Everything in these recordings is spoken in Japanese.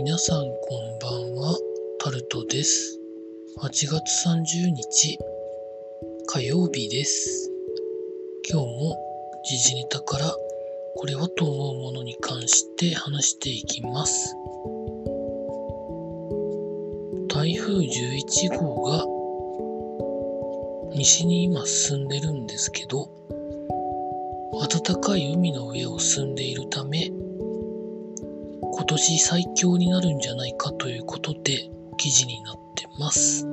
皆さんこんばんは、タルトです。8月30日、火曜日です。今日も時事ネタからこれはと思うものに関して話していきます。台風11号が西に今進んでるんですけど、暖かい海の上を進んでいるため、今年最強になるんじゃないかということで記事になってます。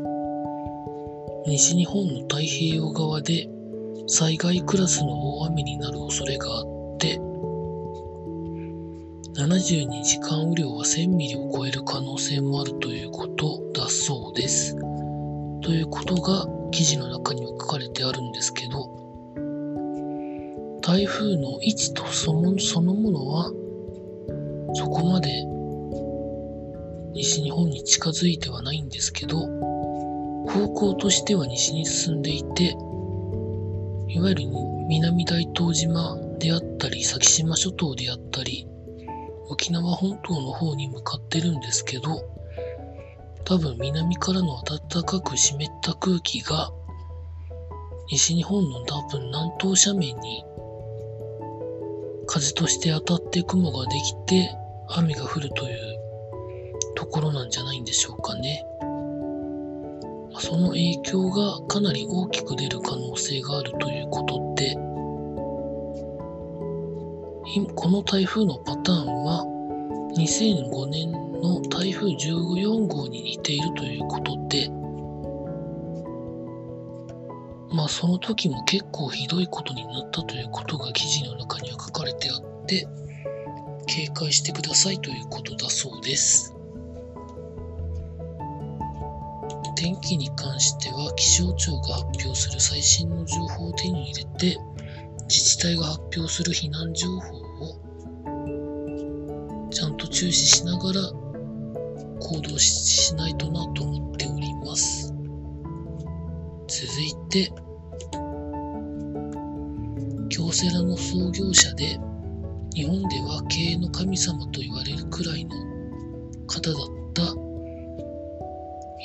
西日本の太平洋側で災害クラスの大雨になる恐れがあって、72時間雨量は1000ミリを超える可能性もあるということだそうです。ということが記事の中には書かれてあるんですけど、台風の位置とそのそのものはそこまで西日本に近づいてはないんですけど、方向としては西に進んでいて、いわゆる南大東島であったり、先島諸島であったり、沖縄本島の方に向かってるんですけど、多分南からの暖かく湿った空気が、西日本の多分南東斜面に風として当たって雲ができて雨が降るというところなんじゃないんでしょうかね。その影響がかなり大きく出る可能性があるということで、この台風のパターンは2005年の台風14号に似ているということで、まあその時も結構ひどいことになったということが記事の中には書かれてあって、警戒してくださいということだそうです。天気に関しては気象庁が発表する最新の情報を手に入れて、自治体が発表する避難情報をちゃんと注視しながら行動しないとなと思っております。続いて、京セラの創業者で、日本では経営の神様と言われるくらいの方だった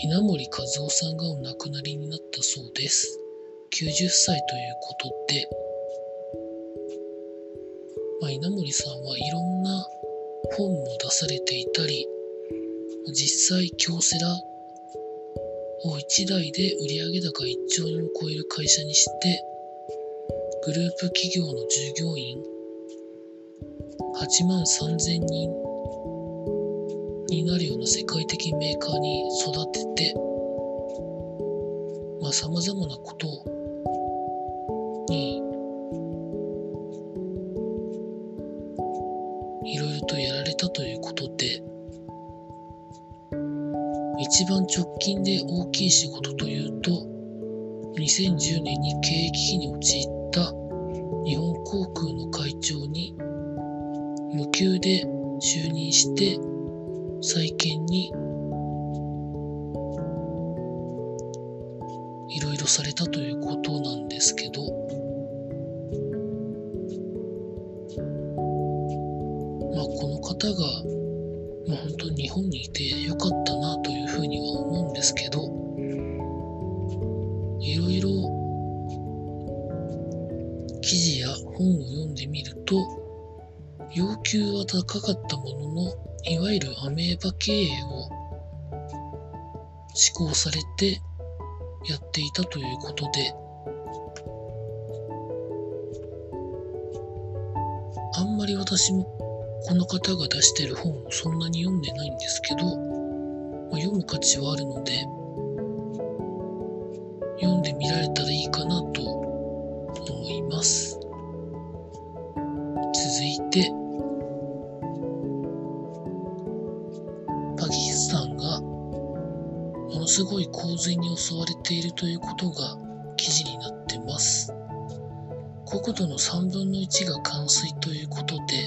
稲森和夫さんがお亡くなりになったそうです。90歳ということで、まあ、稲森さんはいろんな本も出されていたり、実際京セラを1台で売上高1兆円を超える会社にして、グループ企業の従業員8万3000人になるような世界的メーカーに育てて、まあ様々なことにいろいろとやられたということで、一番直近で大きい仕事というと、2010年に経営危機に陥った日本航空の会長に無給で就任して再建にいろいろされたということなんですけど、まあこの方が、まあ本当に日本にいてよかったなというふうには思うんですけど、いろいろ記事や本を読んでみると、要求は高かったものの、いわゆるアメーバ経営を施行されてやっていたということで、あんまり私もこの方が出してる本をそんなに読んでないんですけど、まあ、読む価値はあるので、読んでみられたらいいかなと思います。続いて、すごい洪水に襲われているということが記事になってます。国土の3分の1が冠水ということで、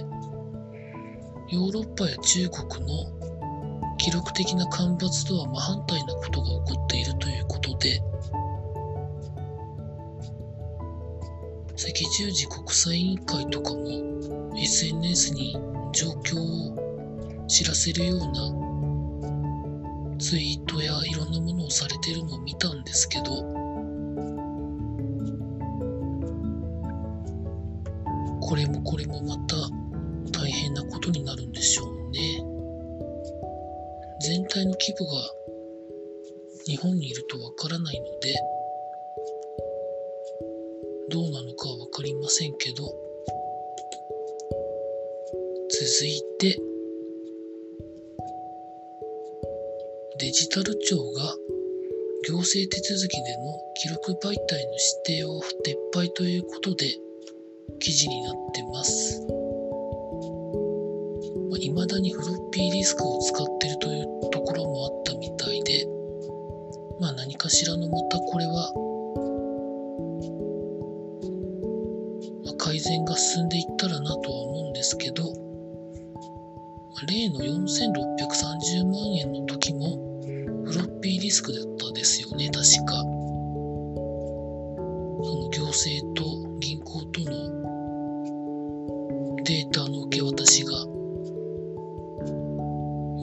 ヨーロッパや中国の記録的な干ばつとは真反対なことが起こっているということで、赤十字国際委員会とかも SNS に状況を知らせるようなツイートやいろんなものをされてるのを見たんですけど、これもこれもまた大変なことになるんでしょうね。全体の規模が日本にいるとわからないので、どうなのかはわかりませんけど、続いて、デジタル庁が行政手続きでの記録媒体の指定を撤廃ということで記事になってます。まあ、未だにフロッピーディスクを使っているというところもあったみたいで、まあ何かしらのまたこれは、まあ、改善が進んでいったらなとは思うんですけど、例の4630万円の時スクだったですよね、確か。その行政と銀行とのデータの受け渡しが。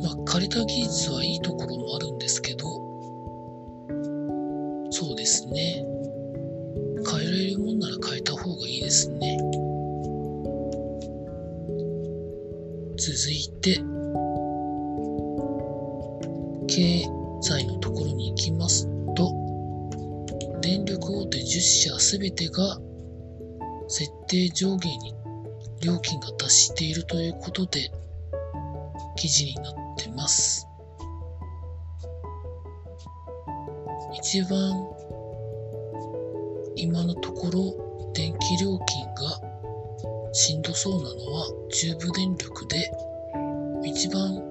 まあ、借りた技術はいいところもあるんですけど、そうですね。変えられるもんなら変えた方がいいですね。続いて、経社すべてが設定上限に料金が達しているということで記事になってます。一番今のところ電気料金がしんどそうなのは中部電力で一番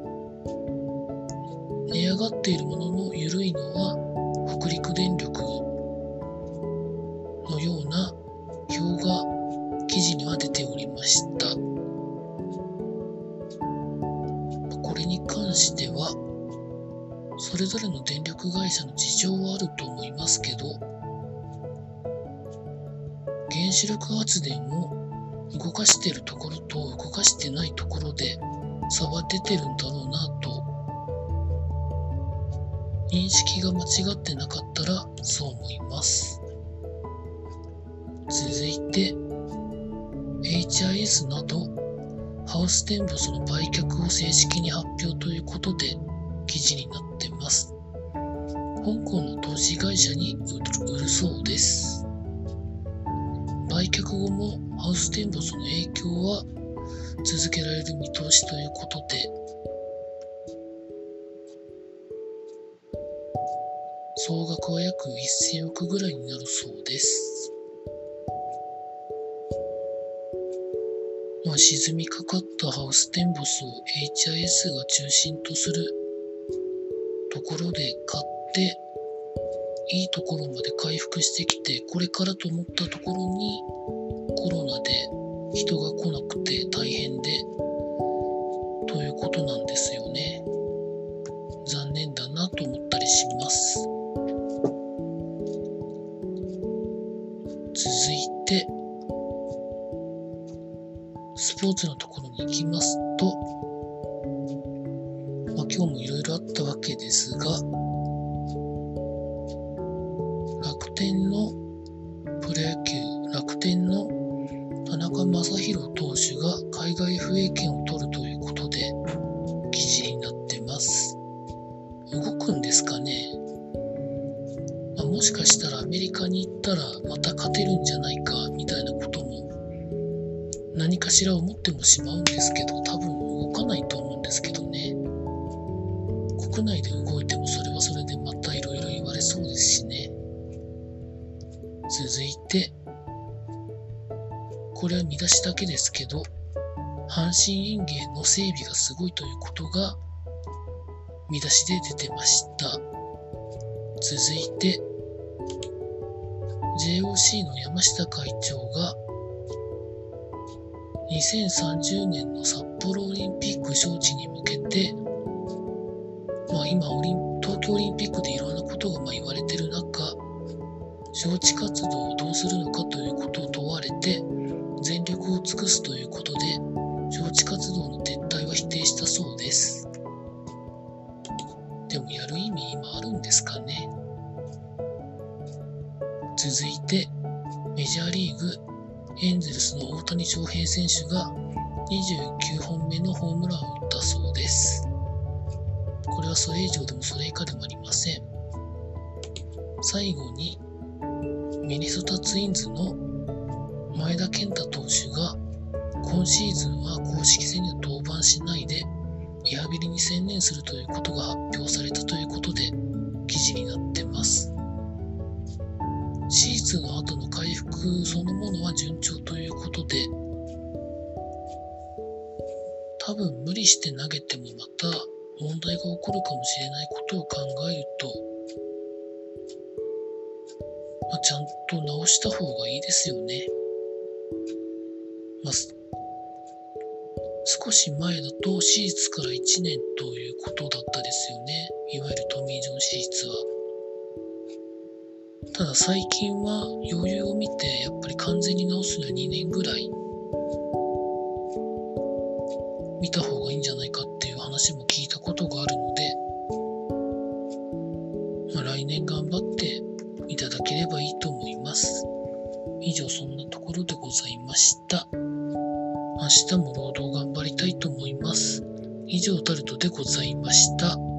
値上がっているものの緩いのは北陸電力れに関してはそれぞれの電力会社の事情はあると思いますけど原子力発電を動かしてるところと動かしてないところで差は出てるんだろうなと認識が間違ってなかったらそう思います。続いて HIS などハウステンボスの売却を正式に発表ということで記事になっています。香港の投資会社に売るそうです。売却後もハウステンボスの影響は続けられる見通しということで、総額は約1000億ぐらいになるそうです。沈みかかったハウステンボスを HIS が中心とするところで買って、いいところまで回復してきて、これからと思ったところにコロナで人が来なくて大変で、ということなんですよね。残念だなと思ったりします。ポーツのところに行きますと、まあ、今日もいろいろあったわけですが、楽天のプロ野球、楽天の田中将大投手が海外 FA 権を取るということで記事になってます。動くんですかね、まあ、もしかしたらアメリカに行ったらまた勝てるんじゃないかみたいなことも何かしら思ってもしまうんですけど多分動かないと思うんですけどね国内で動いてもそれはそれでまたいろいろ言われそうですしね続いてこれは見出しだけですけど、阪神園芸の整備がすごいということが見出しで出てました。続いて、JOC の山下会長が2030年の札幌オリンピック招致に向けて、まあ今オリン、東京オリンピックでいろんなことがま言われてる中、招致活動をどうするのかということを問われて、全力を尽くすということで、招致活動の撤退は否定したそうです。でもやる意味今あるんですかね。続いて、メジャーリーグ、エンゼルス谷翔平選手が29本目のホームランを打ったそうです。これはそれ以上でもそれ以下でもありません。最後に、ミネソタツインズの前田健太投手が今シーズンは公式戦には登板しないでリハビリに専念するということが発表されたということで記事になってます。シーズンの後の回復そのものは順調ということで多分無理して投げてもまた問題が起こるかもしれないことを考えると、まあ、ちゃんと直した方がいいですよね。まあ、少し前だと手術から1年ということだったですよね。いわゆるトミー・ジョン手術は。ただ最近は余裕を見てやっぱり完全に治すには2年ぐらい見た方がいいんじゃないかっていう話も聞いたことがあるので、まあ、来年頑張っていただければいいと思います。以上そんなところでございました。明日も労働頑張りたいと思います。以上タルトでございました。